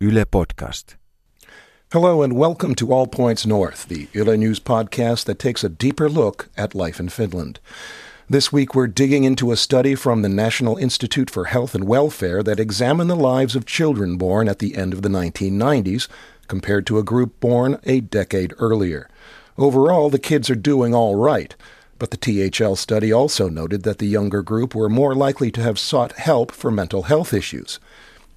Yle Podcast. Hello and welcome to All Points North, the Yle News podcast that takes a deeper look at life in Finland. This week we're digging into a study from the National Institute for Health and Welfare that examined the lives of children born at the end of the 1990s compared to a group born a decade earlier. Overall, the kids are doing all right. But the THL study also noted that the younger group were more likely to have sought help for mental health issues.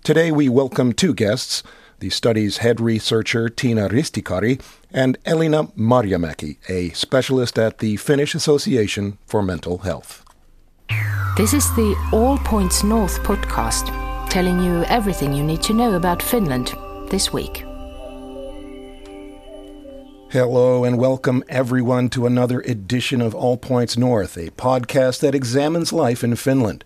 Today we welcome two guests the study's head researcher Tiina Ristikari and Elina Marjamäki, a specialist at the Finnish Association for Mental Health. This is the All Points North podcast, telling you everything you need to know about Finland this week. Hello and welcome everyone to another edition of All Points North, a podcast that examines life in Finland.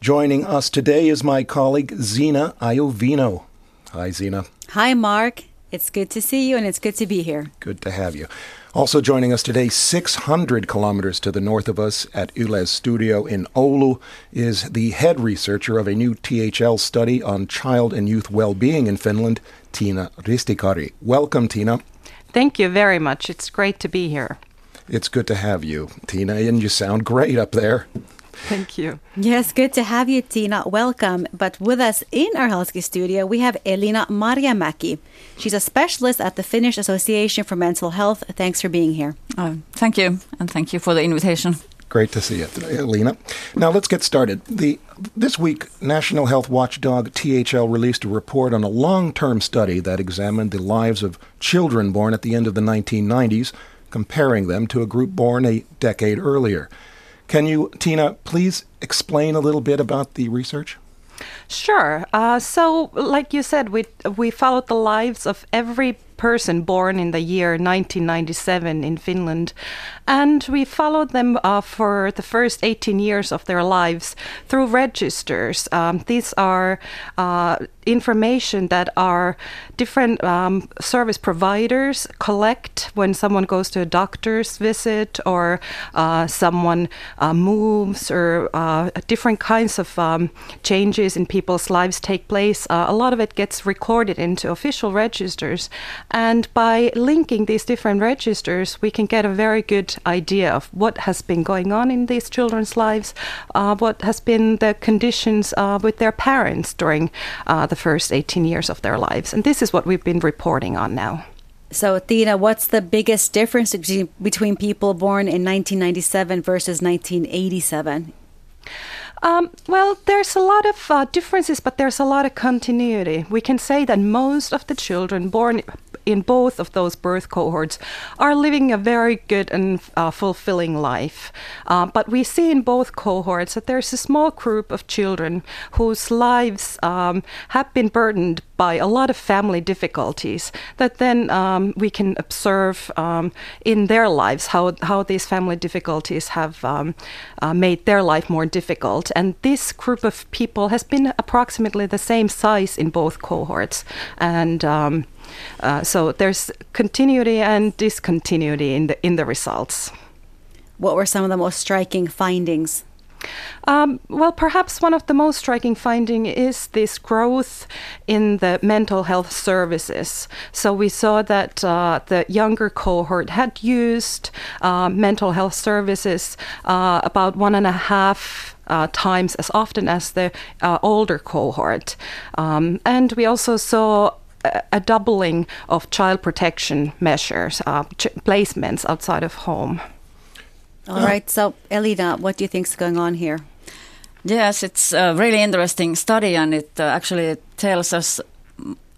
Joining us today is my colleague Zena Iovino. Hi, Zena. Hi, Mark. It's good to see you and it's good to be here. Good to have you. Also joining us today, 600 kilometers to the north of us at Yle's studio in Oulu, is the head researcher of a new THL study on child and youth well-being in Finland, Tiina Ristikari. Welcome, Tiina. Thank you very much. It's great to be here. It's good to have you, Tiina, and you sound great up there. Thank you. Yes, good to have you, Tiina. Welcome. But with us in our Helsinki studio, we have Elina Marjamäki. She's a specialist at the Finnish Association for Mental Health. Thanks for being here. Oh, thank you, and thank you for the invitation. Great to see you, Elina. Now let's get started. The this week, National Health Watchdog THL released a report on a long-term study that examined the lives of children born at the end of the 1990s, comparing them to a group born a decade earlier. Can you, Tiina, please explain a little bit about the research? Sure. Uh, so, like you said, we we followed the lives of every person born in the year 1997 in Finland. And we followed them uh, for the first 18 years of their lives through registers. Um, these are uh, information that our different um, service providers collect when someone goes to a doctor's visit or uh, someone uh, moves or uh, different kinds of um, changes in people's lives take place. Uh, a lot of it gets recorded into official registers. And by linking these different registers, we can get a very good idea of what has been going on in these children's lives, uh, what has been the conditions uh, with their parents during uh, the first 18 years of their lives. And this is what we've been reporting on now. So, Tiina, what's the biggest difference between people born in 1997 versus 1987? Um, well, there's a lot of uh, differences, but there's a lot of continuity. We can say that most of the children born in both of those birth cohorts are living a very good and uh, fulfilling life. Uh, but we see in both cohorts that there's a small group of children whose lives um, have been burdened by a lot of family difficulties that then um, we can observe um, in their lives how, how these family difficulties have um, uh, made their life more difficult. And this group of people has been approximately the same size in both cohorts. And um, uh, so there's continuity and discontinuity in the in the results. What were some of the most striking findings? Um, well, perhaps one of the most striking finding is this growth in the mental health services. So we saw that uh, the younger cohort had used uh, mental health services uh, about one and a half uh, times as often as the uh, older cohort. Um, and we also saw a doubling of child protection measures, uh, ch- placements outside of home. All right. So, Elina, what do you think is going on here? Yes, it's a really interesting study, and it uh, actually tells us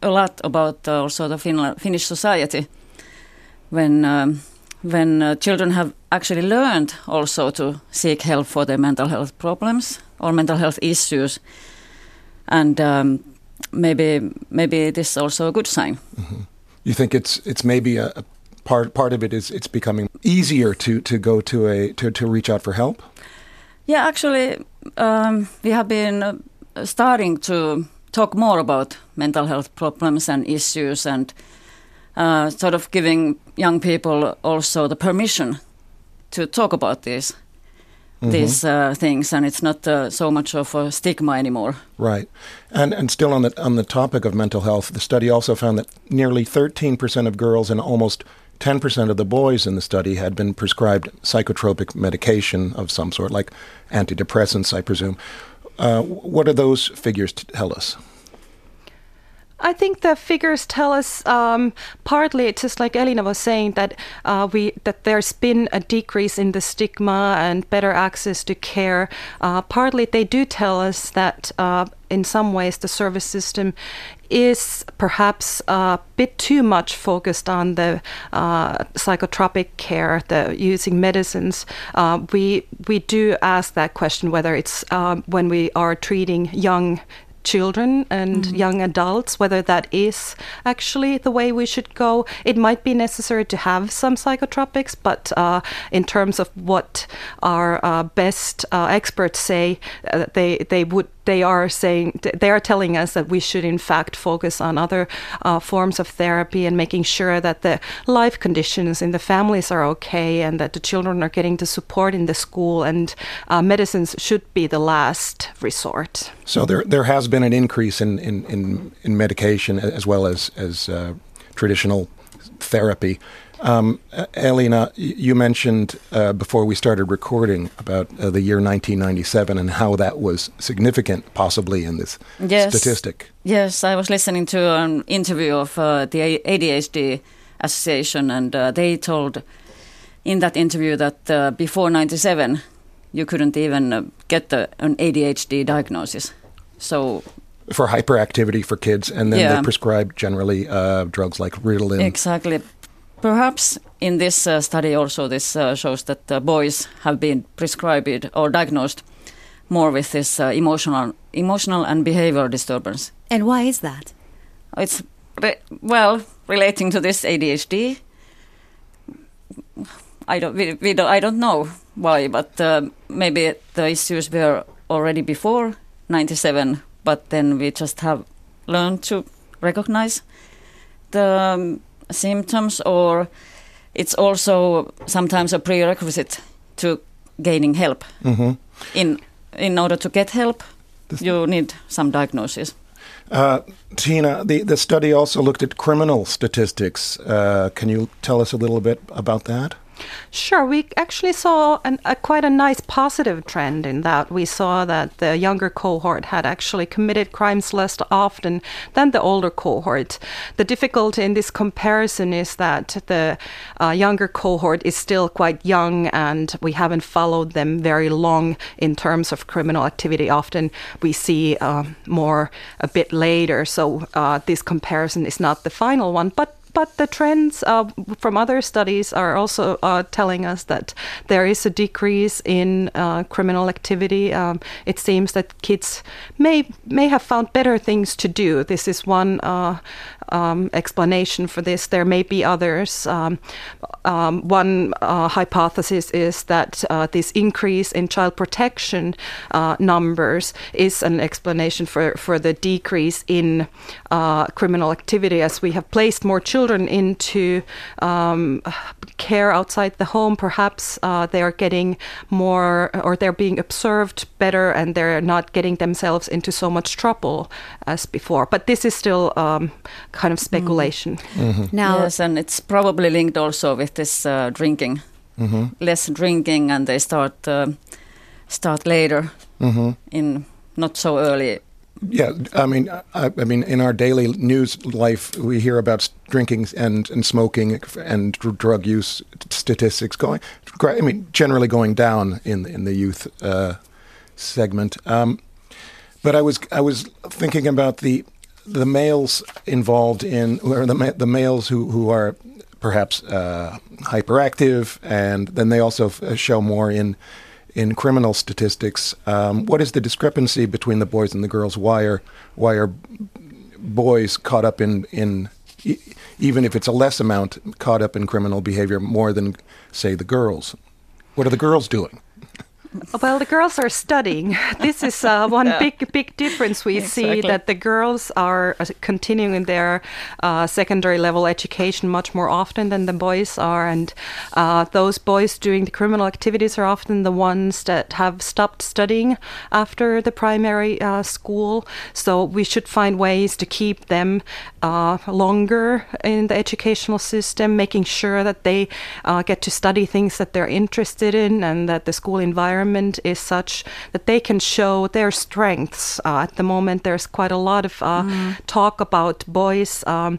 a lot about uh, also the Fin- Finnish society. When um, when uh, children have actually learned also to seek help for their mental health problems or mental health issues, and um, maybe maybe it is also a good sign. Mm-hmm. You think it's it's maybe a, a, part part of it is it's becoming easier to to go to a to to reach out for help. Yeah, actually, um, we have been uh, starting to talk more about mental health problems and issues, and uh, sort of giving young people also the permission to talk about this these uh, things, and it's not uh, so much of a stigma anymore. Right, and and still on the on the topic of mental health, the study also found that nearly 13 percent of girls and almost 10 percent of the boys in the study had been prescribed psychotropic medication of some sort, like antidepressants, I presume. Uh, what do those figures tell us? I think the figures tell us um, partly, it's just like Elina was saying, that uh, we that there's been a decrease in the stigma and better access to care. Uh, partly, they do tell us that uh, in some ways the service system is perhaps a bit too much focused on the uh, psychotropic care, the using medicines. Uh, we we do ask that question whether it's um, when we are treating young children and mm-hmm. young adults, whether that is actually the way we should go. It might be necessary to have some psychotropics, but uh, in terms of what our uh, best uh, experts say, uh, they they would they are saying they are telling us that we should in fact focus on other uh, forms of therapy and making sure that the life conditions in the families are okay and that the children are getting the support in the school and uh, medicines should be the last resort. So there there has been an increase in in, in, in medication as well as as uh, traditional therapy. Um, Elina, you mentioned uh, before we started recording about uh, the year 1997 and how that was significant, possibly in this yes. statistic. Yes, I was listening to an interview of uh, the ADHD Association, and uh, they told in that interview that uh, before 97, you couldn't even uh, get the, an ADHD diagnosis. So for hyperactivity for kids, and then yeah. they prescribe generally drugs like Ritalin. Exactly Perhaps in this uh, study also this uh, shows that uh, boys have been prescribed or diagnosed more with this uh, emotional emotional and behavioral disturbance. And why is that? It's re- well relating to this ADHD. I don't we, we don't I don't know why, but uh, maybe the issues were already before 97, but then we just have learned to recognize the um, symptoms, or it's also sometimes a prerequisite to gaining help. Mm-hmm. In in order to get help, you need some diagnosis. Uh, Tiina, the, the study also looked at criminal statistics. Uh, can you tell us a little bit about that? Sure, we actually saw an, a quite a nice positive trend in that we saw that the younger cohort had actually committed crimes less often than the older cohort. The difficulty in this comparison is that the uh, younger cohort is still quite young and we haven't followed them very long in terms of criminal activity. Often we see uh, more a bit later, so uh, this comparison is not the final one, but but the trends uh, from other studies are also uh, telling us that there is a decrease in uh, criminal activity. Um, it seems that kids may may have found better things to do. This is one uh, um, explanation for this. There may be others. Um, um, one uh, hypothesis is that uh, this increase in child protection numbers is an explanation for, for the decrease in criminal activity as we have placed more children into um, care outside the home. Perhaps uh, they are getting more or they're being observed better and they're not getting themselves into so much trouble as before. But this is still um, kind of speculation. Mm-hmm. Now, yes, and it's probably linked also with this uh, drinking, mm-hmm. less drinking, and they start uh, start later mm-hmm. in not so early. Yeah, I mean, I, I, mean, in our daily news life, we hear about drinking and, and smoking and drug use statistics going. I mean, generally going down in in the youth uh, segment. Um, but I was I was thinking about the the males involved in, or the, the males who, who are perhaps uh, hyperactive, and then they also show more in in criminal statistics. Um, what is the discrepancy between the boys and the girls? Why are why are boys caught up in in even if it's a less amount caught up in criminal behavior more than say the girls? What are the girls doing? Well, the girls are studying. This is uh, one Yeah. big, big difference we see that the girls are uh, continuing their uh, secondary level education much more often than the boys are, and uh, those boys doing the criminal activities are often the ones that have stopped studying after the primary uh, school. So we should find ways to keep them uh, longer in the educational system, making sure that they uh, get to study things that they're interested in and that the school environment is such that they can show their strengths. Uh, at the moment, there's quite a lot of uh, talk about boys. Um,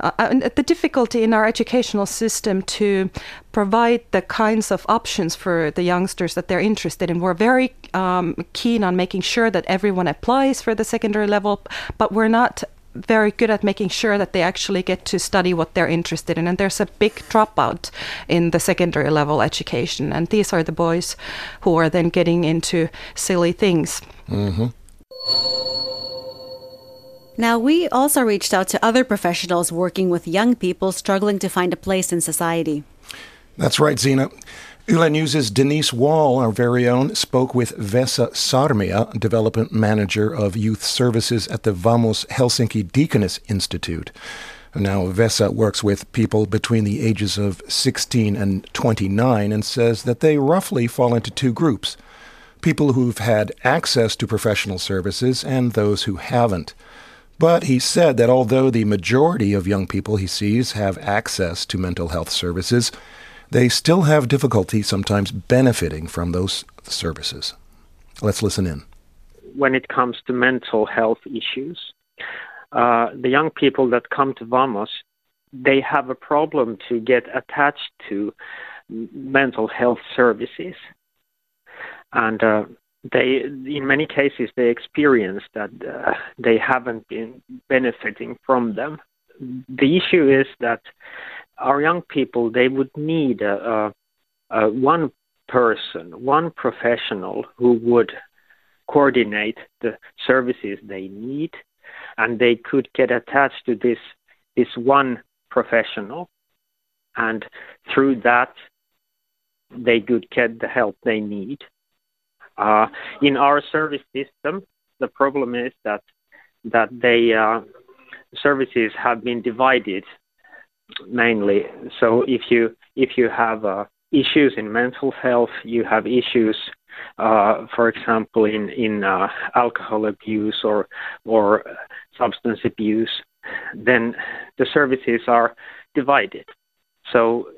uh, and the difficulty in our educational system to provide the kinds of options for the youngsters that they're interested in. We're very um, keen on making sure that everyone applies for the secondary level, but we're not very good at making sure that they actually get to study what they're interested in. And there's a big dropout in the secondary level education. And these are the boys who are then getting into silly things. Mm-hmm. Now, we also reached out to other professionals working with young people struggling to find a place in society. That's right, Zena. Yle News' Denise Wall, our very own, spoke with Vesa Sarmia, Development Manager of Youth Services at the Vamos Helsinki Deaconess Institute. Now, Vesa works with people between the ages of 16 and 29 and says that they roughly fall into two groups people who've had access to professional services and those who haven't. But he said that although the majority of young people he sees have access to mental health services, they still have difficulty sometimes benefiting from those services. Let's listen in. when it comes to mental health issues. Uh, the young people that come to Vamos, they have a problem to get attached to mental health services, and uh, they, in many cases, they experience that uh, they haven't been benefiting from them. The issue is that our young people they would need a, a, a one person, one professional who would coordinate the services they need and they could get attached to this this one professional. And through that they could get the help they need. Uh, in our service system the problem is that that they uh, services have been divided mainly so if you if you have uh, issues in mental health you have issues uh, for example, in in uh, alcohol abuse or or substance abuse, then the services are divided. So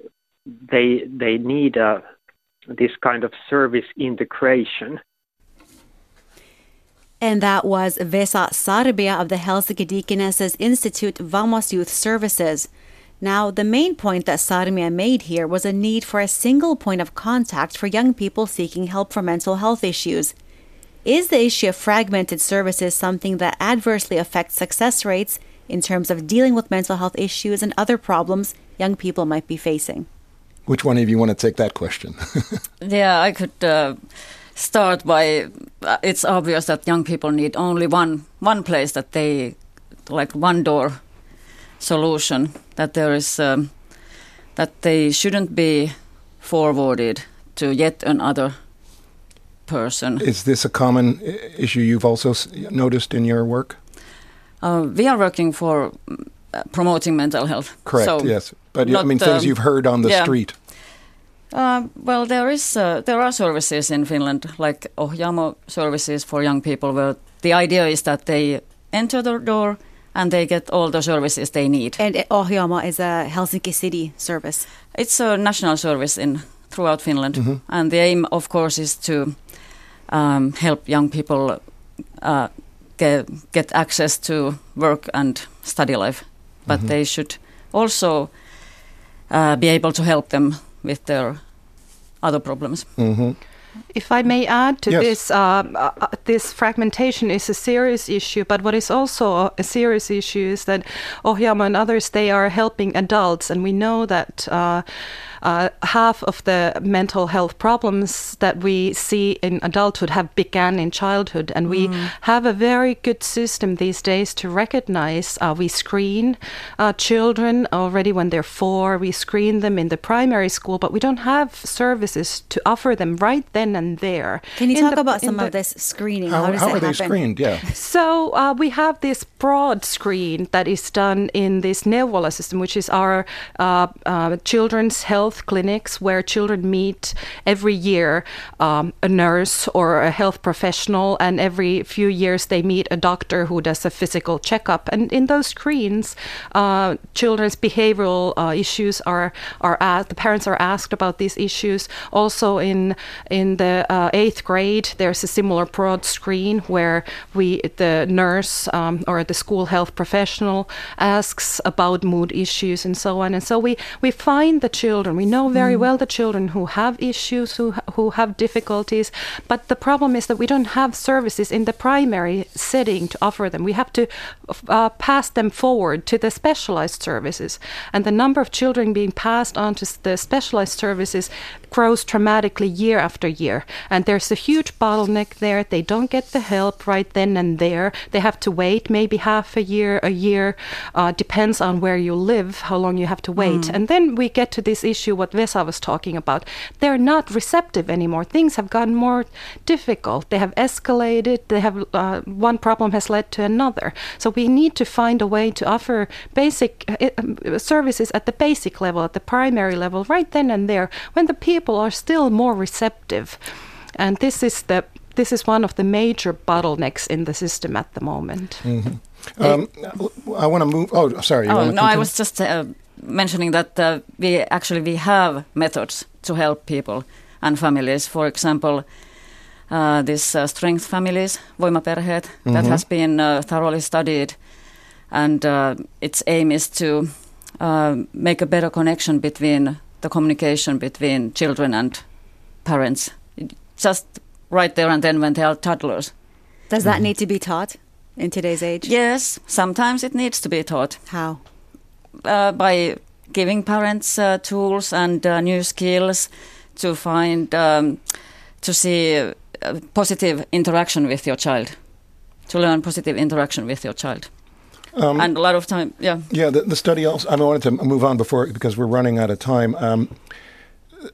they they need uh, this kind of service integration. And that was Vesa Sarmia of the Helsinki Deaconesses Institute Vamos Youth Services. Now, the main point that Sarmia made here was a need for a single point of contact for young people seeking help for mental health issues. Is the issue of fragmented services something that adversely affects success rates in terms of dealing with mental health issues and other problems young people might be facing? Which one of you want to take that question? Yeah, I could uh, start by uh, it's obvious that young people need only one one place that they like one door solution that there is um, that they shouldn't be forwarded to yet another person. Is this a common issue you've also noticed in your work? Uh, we are working for uh, promoting mental health. Correct, So, yes. But I mean, things um, you've heard on the yeah. street. Uh, well, there is uh, there are services in Finland like Ohjaamo services for young people, where the idea is that they enter the door and they get all the services they need. And Ohjaamo is a Helsinki city service. It's a national service in throughout Finland, and the aim, of course, is to um, help young people uh, get, get access to work and study life. But they should also uh, be able to help them with their other problems. hmm If I may add to Yes. this, uh, uh, this fragmentation is a serious issue, but what is also a, serious issue is that Ohjaamo and others, they are helping adults, and we know that uh, uh, half of the mental health problems that we see in adulthood have begun in childhood, and we mm. have a very good system these days to recognize. Uh, we screen uh, children already when they're four. We screen them in the primary school, but we don't have services to offer them right then and there. Can you in talk the, about some the, of this screening? How, how, how are happen? they screened? Yeah. So uh, we have this broad screen that is done in this Neuvola system, which is our uh, uh, children's health clinics where children meet every year um, a nurse or a health professional, and every few years they meet a doctor who does a physical checkup. And in those screens, uh, children's behavioral uh, issues are are asked. The parents are asked about these issues. Also, in in the uh, eighth grade, there's a similar broad screen where we the nurse um, or the school health professional asks about mood issues and so on. And so we we find the children. We know very mm. well the children who have issues, who who have difficulties. But the problem is that we don't have services in the primary setting to offer them. We have to uh, pass them forward to the specialized services, and the number of children being passed on to the specialized services grows dramatically year after year. And there's a huge bottleneck there. They don't get the help right then and there. They have to wait maybe half a year, a year, uh, depends on where you live, how long you have to wait. Mm. And then we get to this issue what Vesa was talking about. They're not receptive anymore. Things have gotten more difficult. They have escalated. They have uh, one problem has led to another. So we need to find a way to offer basic uh, services at the basic level, at the primary level, right then and there, when the people people are still more receptive. And this is the this is one of the major bottlenecks in the system at the moment. Mm-hmm. Um, I want to move. Oh, sorry. oh, no, continue? I was just uh, mentioning that uh, we actually we have methods to help people and families. For example, uh, this uh, strength families, voimaperheet, mm-hmm. that has been uh, thoroughly studied, and uh, its aim is to make a better connection between the communication between children and parents just right there and then when they are toddlers. Does that mm. need to be taught in today's age? Yes, sometimes it needs to be taught. How? Uh, by giving parents uh, tools and uh, new skills to find, um, to see positive interaction with your child, to learn positive interaction with your child. Um, and a lot of time, yeah. Yeah, the, the, study also, I wanted to move on before, because we're running out of time. Um,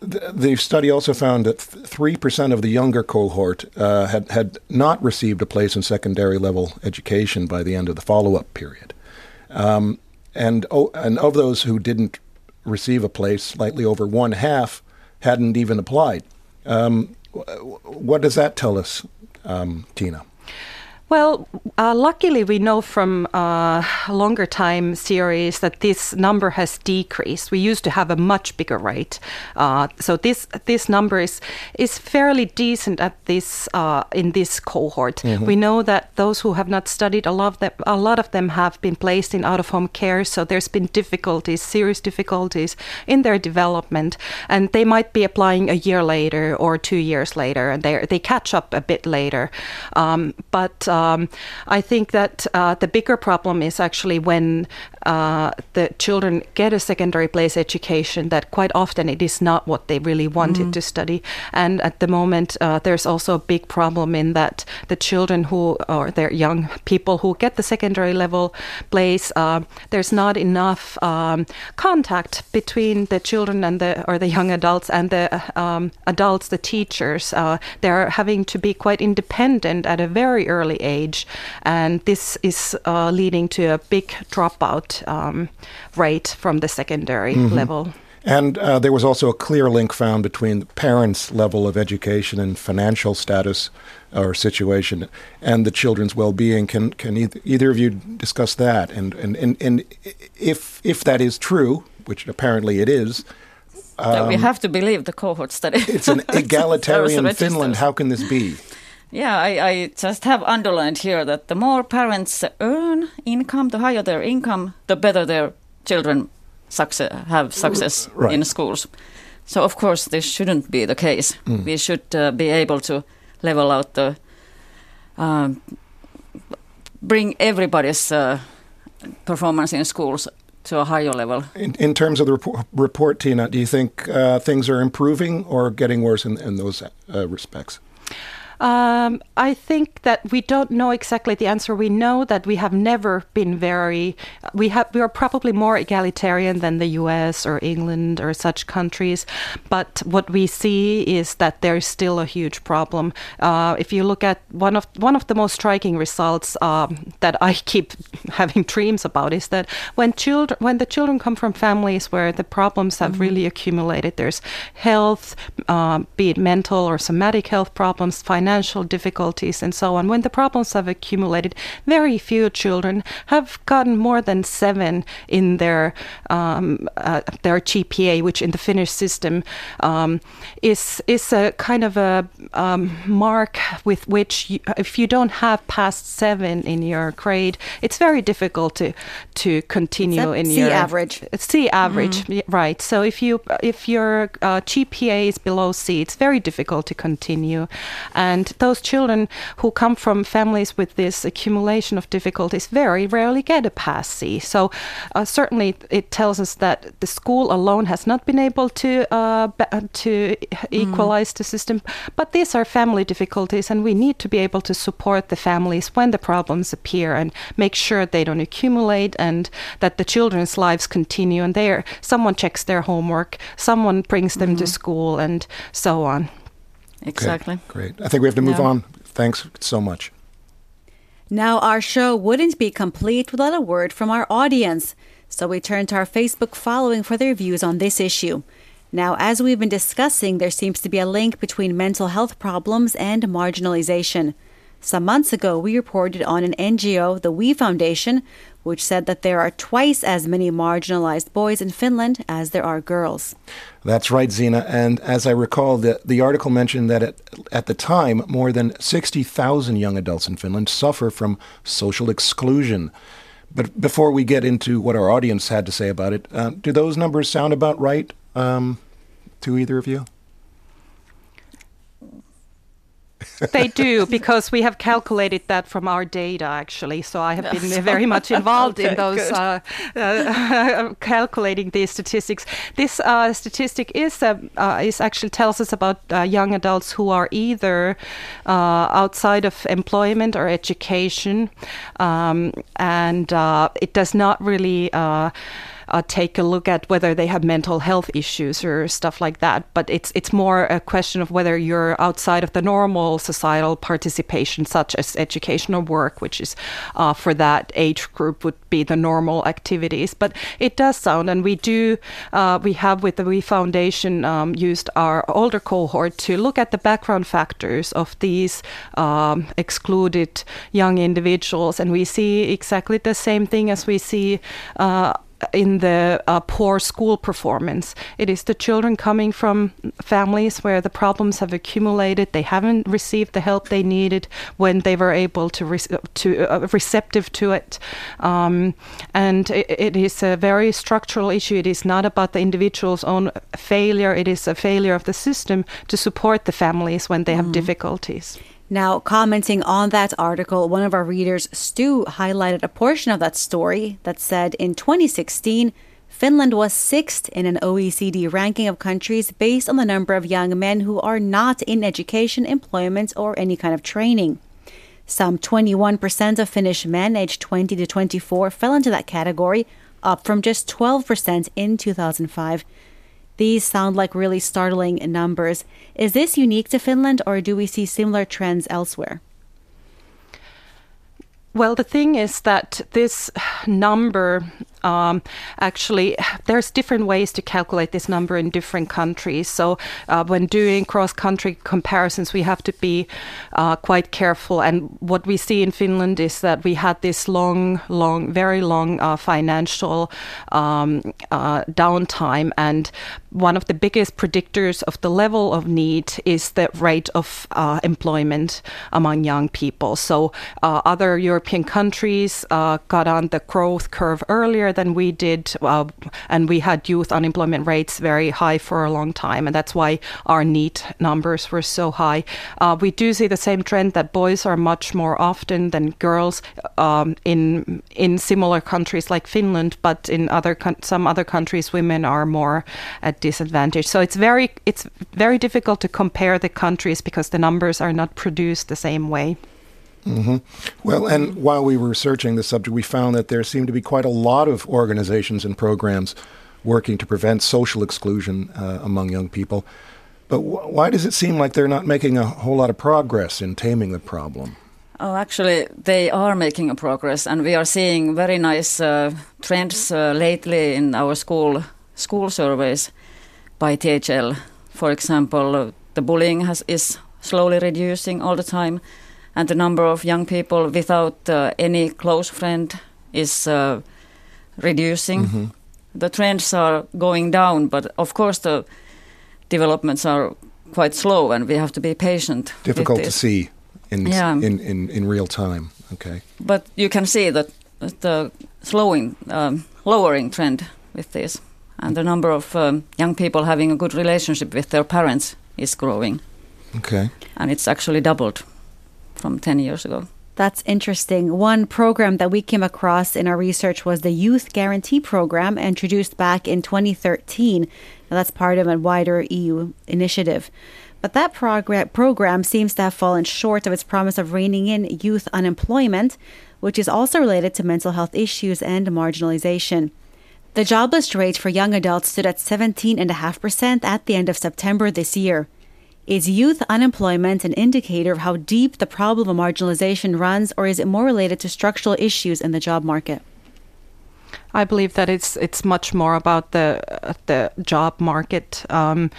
the, the, study also found that 3% of the younger cohort uh, had, had not received a place in secondary level education by the end of the follow up period. Um, and, oh, and of those who didn't receive a place, slightly over one half hadn't even applied. Um, what does that tell us, um, Tiina? Well, uh, luckily, we know from uh, longer time series that this number has decreased. We used to have a much bigger rate, uh, so this this number is is fairly decent at this uh, in this cohort. Mm-hmm. We know that those who have not studied a lot of them, a lot of them have been placed in out of home care. So there's been difficulties, serious difficulties in their development, and they might be applying a year later or two years later, and they they catch up a bit later, um, but um, I think that uh, the bigger problem is actually when uh, the children get a secondary place education, that quite often it is not what they really wanted mm. to study. And at the moment, uh, there's also a big problem in that the children who, or their young people who get the secondary level place, uh, there's not enough um, contact between the children and the, or the young adults and the um, adults, the teachers. Uh, they're having to be quite independent at a very early age, and this is uh, leading to a big dropout um, rate from the secondary mm-hmm. level. And uh, there was also a clear link found between the parents' level of education and financial status or situation and the children's well-being. Can can either, either of you discuss that? And, and and and if if that is true, which apparently it is, um, we have to believe the cohort study. it's an egalitarian Finland. How can this be? Yeah, I, I just have underlined here that the more parents earn income, the higher their income, the better their children success, have success right. in schools. So of course this shouldn't be the case. Mm. We should uh, be able to level out the uh, bring everybody's uh, performance in schools to a higher level. In, in terms of the report, report, Tiina, do you think uh, things are improving or getting worse in, in those uh, respects? Um, I think that we don't know exactly the answer. We know that we have never been very. We have. We are probably more egalitarian than the U.S. or England or such countries, but what we see is that there is still a huge problem. Uh, if you look at one of one of the most striking results um, that I keep having dreams about is that when children when the children come from families where the problems have mm-hmm. really accumulated, there's health, uh, be it mental or somatic health problems, financial financial difficulties and so on, when the problems have accumulated, very few children have gotten more than seven in their um, uh, their GPA, which in the Finnish system um, is is a kind of a um, mark with which you, if you don't have past seven in your grade, it's very difficult to to continue in your C your average. C average, mm. right? So if you if your uh, GPA is below C, it's very difficult to continue, and and those children who come from families with this accumulation of difficulties very rarely get a pass C. So uh, certainly it tells us that the school alone has not been able to uh, to equalize mm. the system. But these are family difficulties, and we need to be able to support the families when the problems appear and make sure they don't accumulate and that the children's lives continue and there someone checks their homework, someone brings them mm-hmm. to school, and so on. Exactly. Okay, great. I think we have to move on. Thanks so much. Now, our show wouldn't be complete without a word from our audience, so we turn to our Facebook following for their views on this issue. Now, as we've been discussing, there seems to be a link between mental health problems and marginalization. Some months ago, we reported on an NGO, the We Foundation, which said that there are twice as many marginalized boys in Finland as there are girls. That's right, Zena. And as I recall, the, the article mentioned that at, at the time, more than 60,000 young adults in Finland suffer from social exclusion. But before we get into what our audience had to say about it, uh, do those numbers sound about right um, to either of you? They do because we have calculated that from our data actually. So I have been very much involved okay, in those uh, uh, calculating these statistics. This uh, statistic is uh, uh, is actually tells us about uh, young adults who are either outside of employment or education, um, and it does not really uh, take a look at whether they have mental health issues or stuff like that. But it's it's more a question of whether you're outside of the normal societal participation, such as educational work, which is uh, for that age group would be the normal activities. But it does sound, and we do uh, we have with the We Foundation um, used our older cohort to look at the background factors of these um, excluded young individuals, and we see exactly the same thing as we see uh, in the uh, poor school performance. It is the children coming from families where the problems have accumulated. They haven't received the help they needed when they were able to re- to uh, receptive to it, um, and it, it is a very structural issue. It is not about the individual's own failure. It is a failure of the system to support the families when they have mm. difficulties. Now, commenting on that article, one of our readers, Stu, highlighted a portion of that story that said in 2016, Finland was sixth in an OECD ranking of countries based on the number of young men who are not in education, employment, or any kind of training. Some 21% of Finnish men aged 20 to 24 fell into that category, up from just 12% in 2005. These sound like really startling numbers. Is this unique to Finland or do we see similar trends elsewhere? Well, the thing is that this number um, actually, there's different ways to calculate this number in different countries. So uh, when doing cross-country comparisons, we have to be uh, quite careful. And what we see in Finland is that we had this long, long, very long uh, financial um, uh, downtime, and one of the biggest predictors of the level of need is the rate of uh, employment among young people. So uh, other European countries got on the growth curve earlier than we did, uh, and we had youth unemployment rates very high for a long time, and that's why our NEET numbers were so high. Uh, we do see the same trend that boys are much more often than girls um, in in similar countries like Finland, but in other some other countries, women are more at disadvantage. So it's very it's very difficult to compare the countries because the numbers are not produced the same way. Mm-hmm. Well, and while we were researching the subject, we found that there seem to be quite a lot of organizations and programs working to prevent social exclusion uh, among young people. But wh- why does it seem like they're not making a whole lot of progress in taming the problem? Oh, actually, they are making a progress, and we are seeing very nice uh, trends uh, lately in our school school surveys by THL. For example, the bullying has, is slowly reducing all the time and the number of young people without uh, any close friend is uh, reducing. Mm-hmm. The trends are going down, but of course the developments are quite slow, and we have to be patient. Difficult to see in, yeah. in, in in real time. Okay, but you can see that the slowing, um, lowering trend with this, and the number of um, young people having a good relationship with their parents is growing. Okay, and it's actually doubled from 10 years ago. That's interesting. One program that we came across in our research was the Youth Guarantee Program, introduced back in 2013. Now, that's part of a wider EU initiative. But that progr- program seems to have fallen short of its promise of reining in youth unemployment, which is also related to mental health issues and marginalization. The jobless rate for young adults stood at 17.5% at the end of September this year. Is youth unemployment an indicator of how deep the problem of marginalization runs, or is it more related to structural issues in the job market? I believe that it's it's much more about the the job market. Um,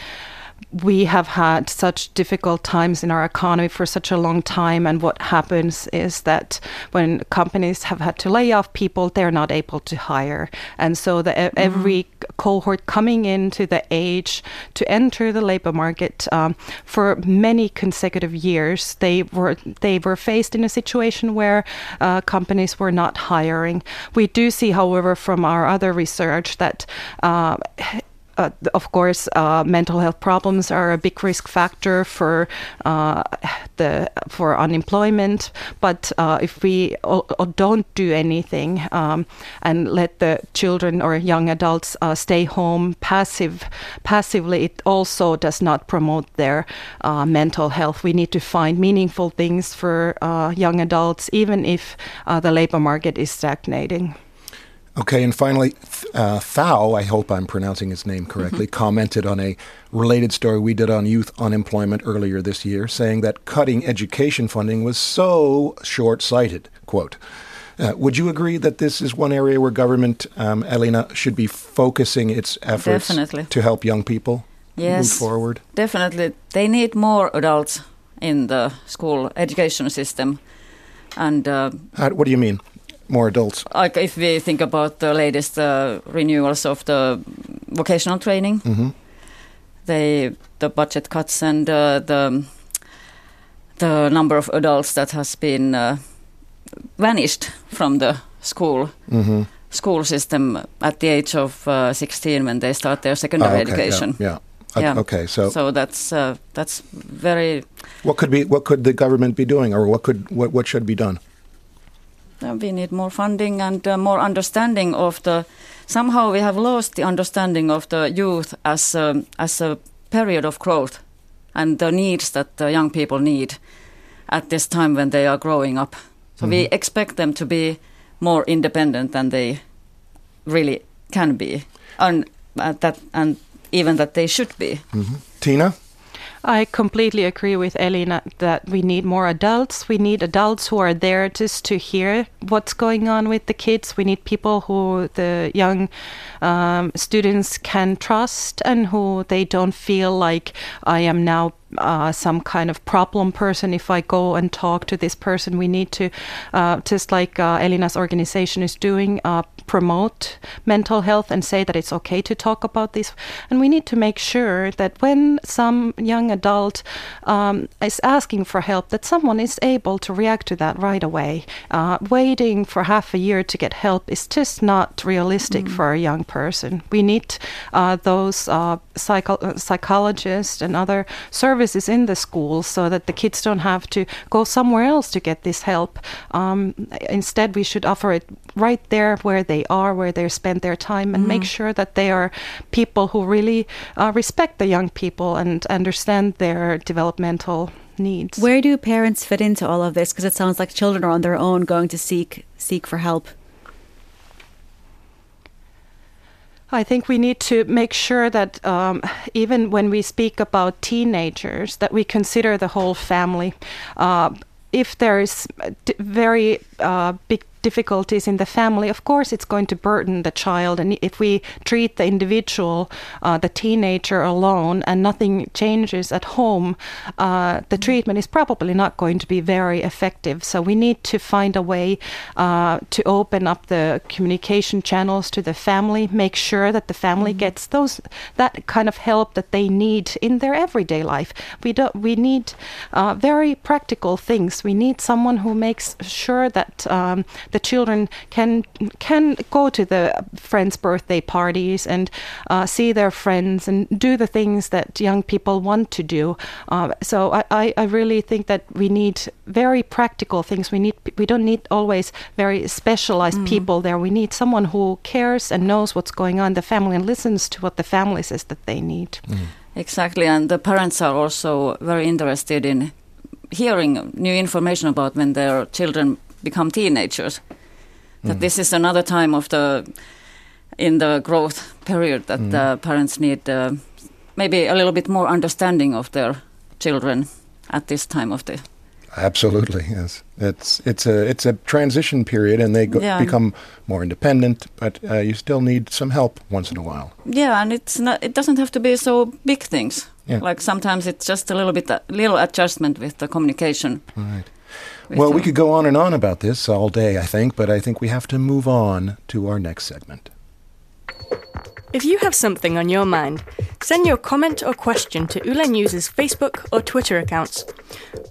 we have had such difficult times in our economy for such a long time. And what happens is that when companies have had to lay off people, they're not able to hire. And so the, mm-hmm. every cohort coming into the age to enter the labor market um, for many consecutive years, they were they were faced in a situation where uh, companies were not hiring. We do see, however, from our other research that uh, uh, of course, uh, mental health problems are a big risk factor for uh, the for unemployment. But uh, if we don't do anything um, and let the children or young adults uh, stay home passive passively, it also does not promote their uh, mental health. We need to find meaningful things for young adults, even if the labor market is stagnating. Okay, and finally, uh, Thao, I hope I'm pronouncing his name correctly, mm-hmm. commented on a related story we did on youth unemployment earlier this year, saying that cutting education funding was so short sighted. Quote. Uh, would you agree that this is one area where government, um, Elina, should be focusing its efforts definitely. to help young people yes, move forward? Definitely. They need more adults in the school education system. And uh, How, what do you mean? More adults? Like if we think about the latest uh, renewals of the vocational training, mm-hmm. they the budget cuts and uh, the the number of adults that has been uh, vanished from the school mm-hmm. school system at the age of uh, 16 when they start their secondary oh, okay, education. Yeah. yeah. Yeah. Okay, so so that's uh, that's very. What could be? What could the government be doing, or what could what what should be done? We need more funding and uh, more understanding of the. Somehow we have lost the understanding of the youth as a, as a period of growth, and the needs that the young people need at this time when they are growing up. So mm-hmm. we expect them to be more independent than they really can be, and uh, that and even that they should be. Mm-hmm. Tiina. I completely agree with Elina that we need more adults. We need adults who are there just to hear what's going on with the kids. We need people who the young um, students can trust and who they don't feel like I am now uh, some kind of problem person if I go and talk to this person. We need to, uh, just like uh, Elina's organization is doing, uh, promote mental health and say that it's okay to talk about this. And we need to make sure that when some young adult um, is asking for help, that someone is able to react to that right away. Uh, waiting for half a year to get help is just not realistic mm. for a young person. We need uh, those uh, psycho- psychologists and other services in the schools so that the kids don't have to go somewhere else to get this help. Um, instead, we should offer it right there where they are, where they spend their time, and mm. make sure that they are people who really uh, respect the young people and understand their developmental needs. Where do parents fit into all of this? Because it sounds like children are on their own going to seek seek for help. I think we need to make sure that um, even when we speak about teenagers, that we consider the whole family. Uh, if there is very uh, big difficulties in the family, of course, it's going to burden the child. And if we treat the individual, uh, the teenager alone, and nothing changes at home, uh, the treatment is probably not going to be very effective. So we need to find a way uh, to open up the communication channels to the family, make sure that the family mm-hmm. gets those that kind of help that they need in their everyday life. We don't. We need uh, very practical things. We need someone who makes sure that um, the children can can go to the friends' birthday parties and uh, see their friends and do the things that young people want to do. Uh, so I, I really think that we need very practical things. We need we don't need always very specialized mm. people there. We need someone who cares and knows what's going on in the family and listens to what the family says that they need. Mm. Exactly, and the parents are also very interested in hearing new information about when their children become teenagers. That mm. this is another time of the in the growth period that mm. the parents need uh, maybe a little bit more understanding of their children at this time of the Absolutely, yes. It's it's a it's a transition period, and they go, yeah. become more independent. But uh, you still need some help once in a while. Yeah, and it's not. It doesn't have to be so big things. Yeah. Like sometimes it's just a little bit a little adjustment with the communication. Right. Well, we could go on and on about this all day, I think, but I think we have to move on to our next segment. If you have something on your mind, send your comment or question to Yle News' Facebook or Twitter accounts,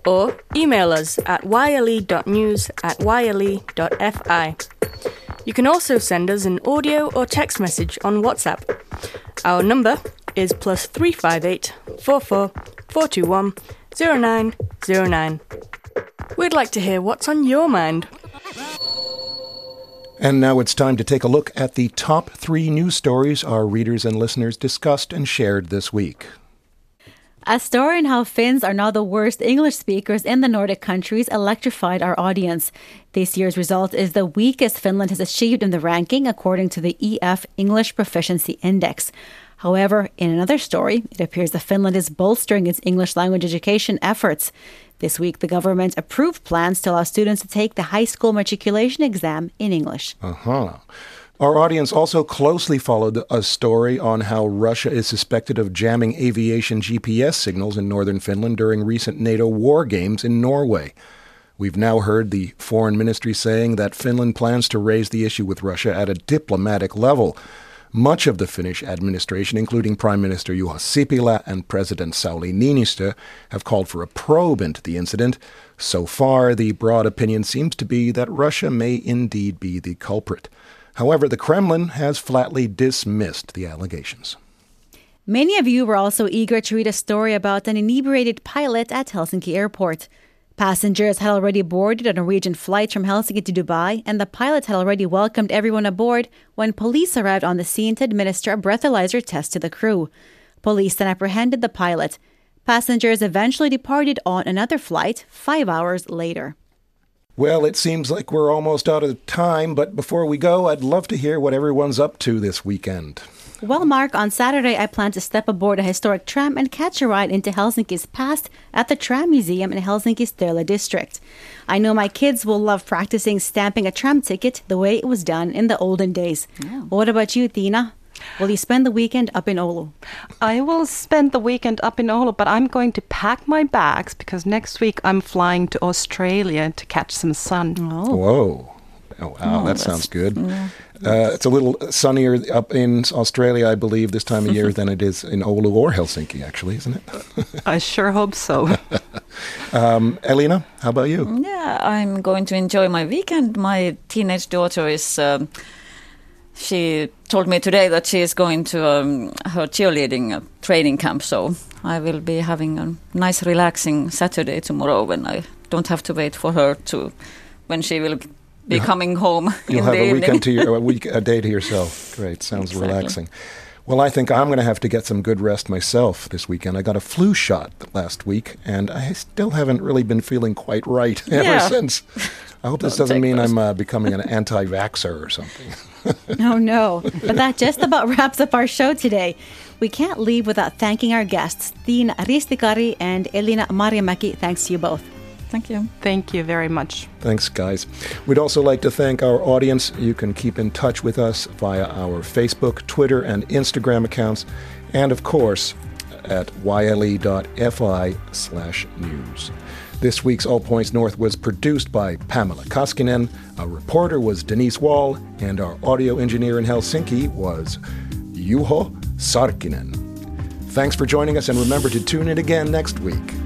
or email us at yle.news at yle.fi. You can also send us an audio or text message on WhatsApp. Our number is plus 358 44 421 0909. We'd like to hear what's on your mind. And now it's time to take a look at the top three news stories our readers and listeners discussed and shared this week. A story on how Finns are now the worst English speakers in the Nordic countries electrified our audience. This year's result is the weakest Finland has achieved in the ranking, according to the EF English Proficiency Index. However, in another story, it appears that Finland is bolstering its English language education efforts. This week, the government approved plans to allow students to take the high school matriculation exam in English. Uh huh. Our audience also closely followed a story on how Russia is suspected of jamming aviation GPS signals in northern Finland during recent NATO war games in Norway. We've now heard the foreign ministry saying that Finland plans to raise the issue with Russia at a diplomatic level. Much of the Finnish administration, including Prime Minister Juha Sipilä and President Sauli Niinistö, have called for a probe into the incident. So far, the broad opinion seems to be that Russia may indeed be the culprit. However, the Kremlin has flatly dismissed the allegations. Many of you were also eager to read a story about an inebriated pilot at Helsinki Airport. Passengers had already boarded a Norwegian flight from Helsinki to Dubai, and the pilot had already welcomed everyone aboard when police arrived on the scene to administer a breathalyzer test to the crew. Police then apprehended the pilot. Passengers eventually departed on another flight five hours later. Well, it seems like we're almost out of time, but before we go, I'd love to hear what everyone's up to this weekend. Well, Mark, on Saturday I plan to step aboard a historic tram and catch a ride into Helsinki's past at the Tram Museum in Helsinki's Töölö district. I know my kids will love practicing stamping a tram ticket the way it was done in the olden days. Yeah. What about you, Tina? Will you spend the weekend up in Oulu? I will spend the weekend up in Oulu, but I'm going to pack my bags because next week I'm flying to Australia to catch some sun. Oh. Whoa. Oh, wow, that sounds good. Uh, it's a little sunnier up in Australia, I believe, this time of year than it is in Oulu or Helsinki, actually, isn't it? I sure hope so. um, Elina, how about you? Yeah, I'm going to enjoy my weekend. My teenage daughter is. Um, she told me today that she is going to um, her cheerleading uh, training camp, so I will be having a nice, relaxing Saturday tomorrow when I don't have to wait for her to when she will be coming home You'll have a weekend to your, a week, a day to yourself. Great, sounds Exactly. relaxing. Well, I think I'm going to have to get some good rest myself this weekend. I got a flu shot last week, and I still haven't really been feeling quite right ever Yeah. since. I hope this doesn't mean those. I'm uh, becoming an anti-vaxxer or something. Oh no. But that just about wraps up our show today. We can't leave without thanking our guests, Tiina Ristikari and Elina Marjamäki. Thanks to you both. Thank you. Thank you very much. Thanks, guys. We'd also like to thank our audience. You can keep in touch with us via our Facebook, Twitter, and Instagram accounts, and of course at yle.fi slash news. This week's All Points North was produced by Pamela Koskinen. Our reporter was Denise Wall, and our audio engineer in Helsinki was Juho Sarkinen. Thanks for joining us, and remember to tune in again next week.